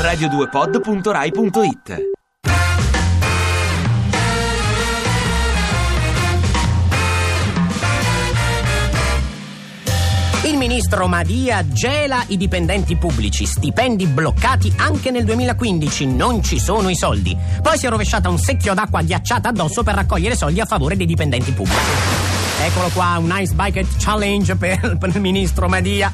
radio2pod.rai.it Il ministro Madia gela i dipendenti pubblici, stipendi bloccati anche nel 2015, non ci sono i soldi. Poi si è rovesciata un secchio d'acqua ghiacciata addosso per raccogliere soldi a favore dei dipendenti pubblici. Eccolo qua, un Ice Bucket Challenge per, per il ministro Madia.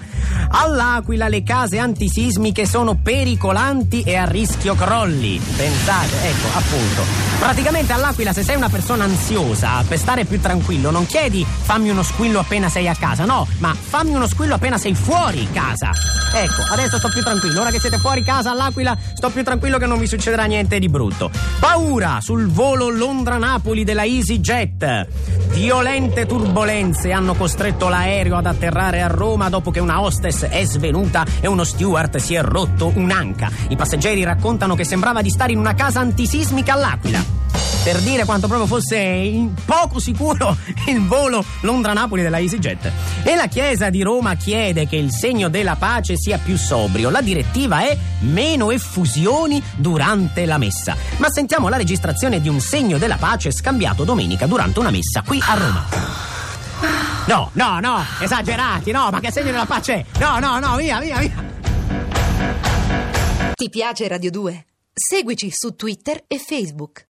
All'Aquila le case antisismiche sono pericolanti e a rischio crolli. Pensate, ecco, appunto. Praticamente all'Aquila se sei una persona ansiosa, per stare più tranquillo, non chiedi fammi uno squillo appena sei a casa, no, ma fammi uno squillo appena sei fuori casa. Ecco, adesso sto più tranquillo. Ora che siete fuori casa all'Aquila, sto più tranquillo che non vi succederà niente di brutto. Paura sul volo Londra-Napoli della EasyJet. Violente turbolenze hanno costretto l'aereo ad atterrare a Roma dopo che una hostess è svenuta e uno steward si è rotto un'anca. I passeggeri raccontano che sembrava di stare in una casa antisismica all'Aquila. Per dire quanto proprio fosse poco sicuro il volo Londra-Napoli della EasyJet. E la Chiesa di Roma chiede che il segno della pace sia più sobrio. La direttiva è meno effusioni durante la messa. Ma sentiamo la registrazione di un segno della pace scambiato domenica durante una messa qui a Roma. No, no, no, esagerati, no, ma che segno della pace? No, no, no, via, via, via. Ti piace Radio 2? Seguici su Twitter e Facebook.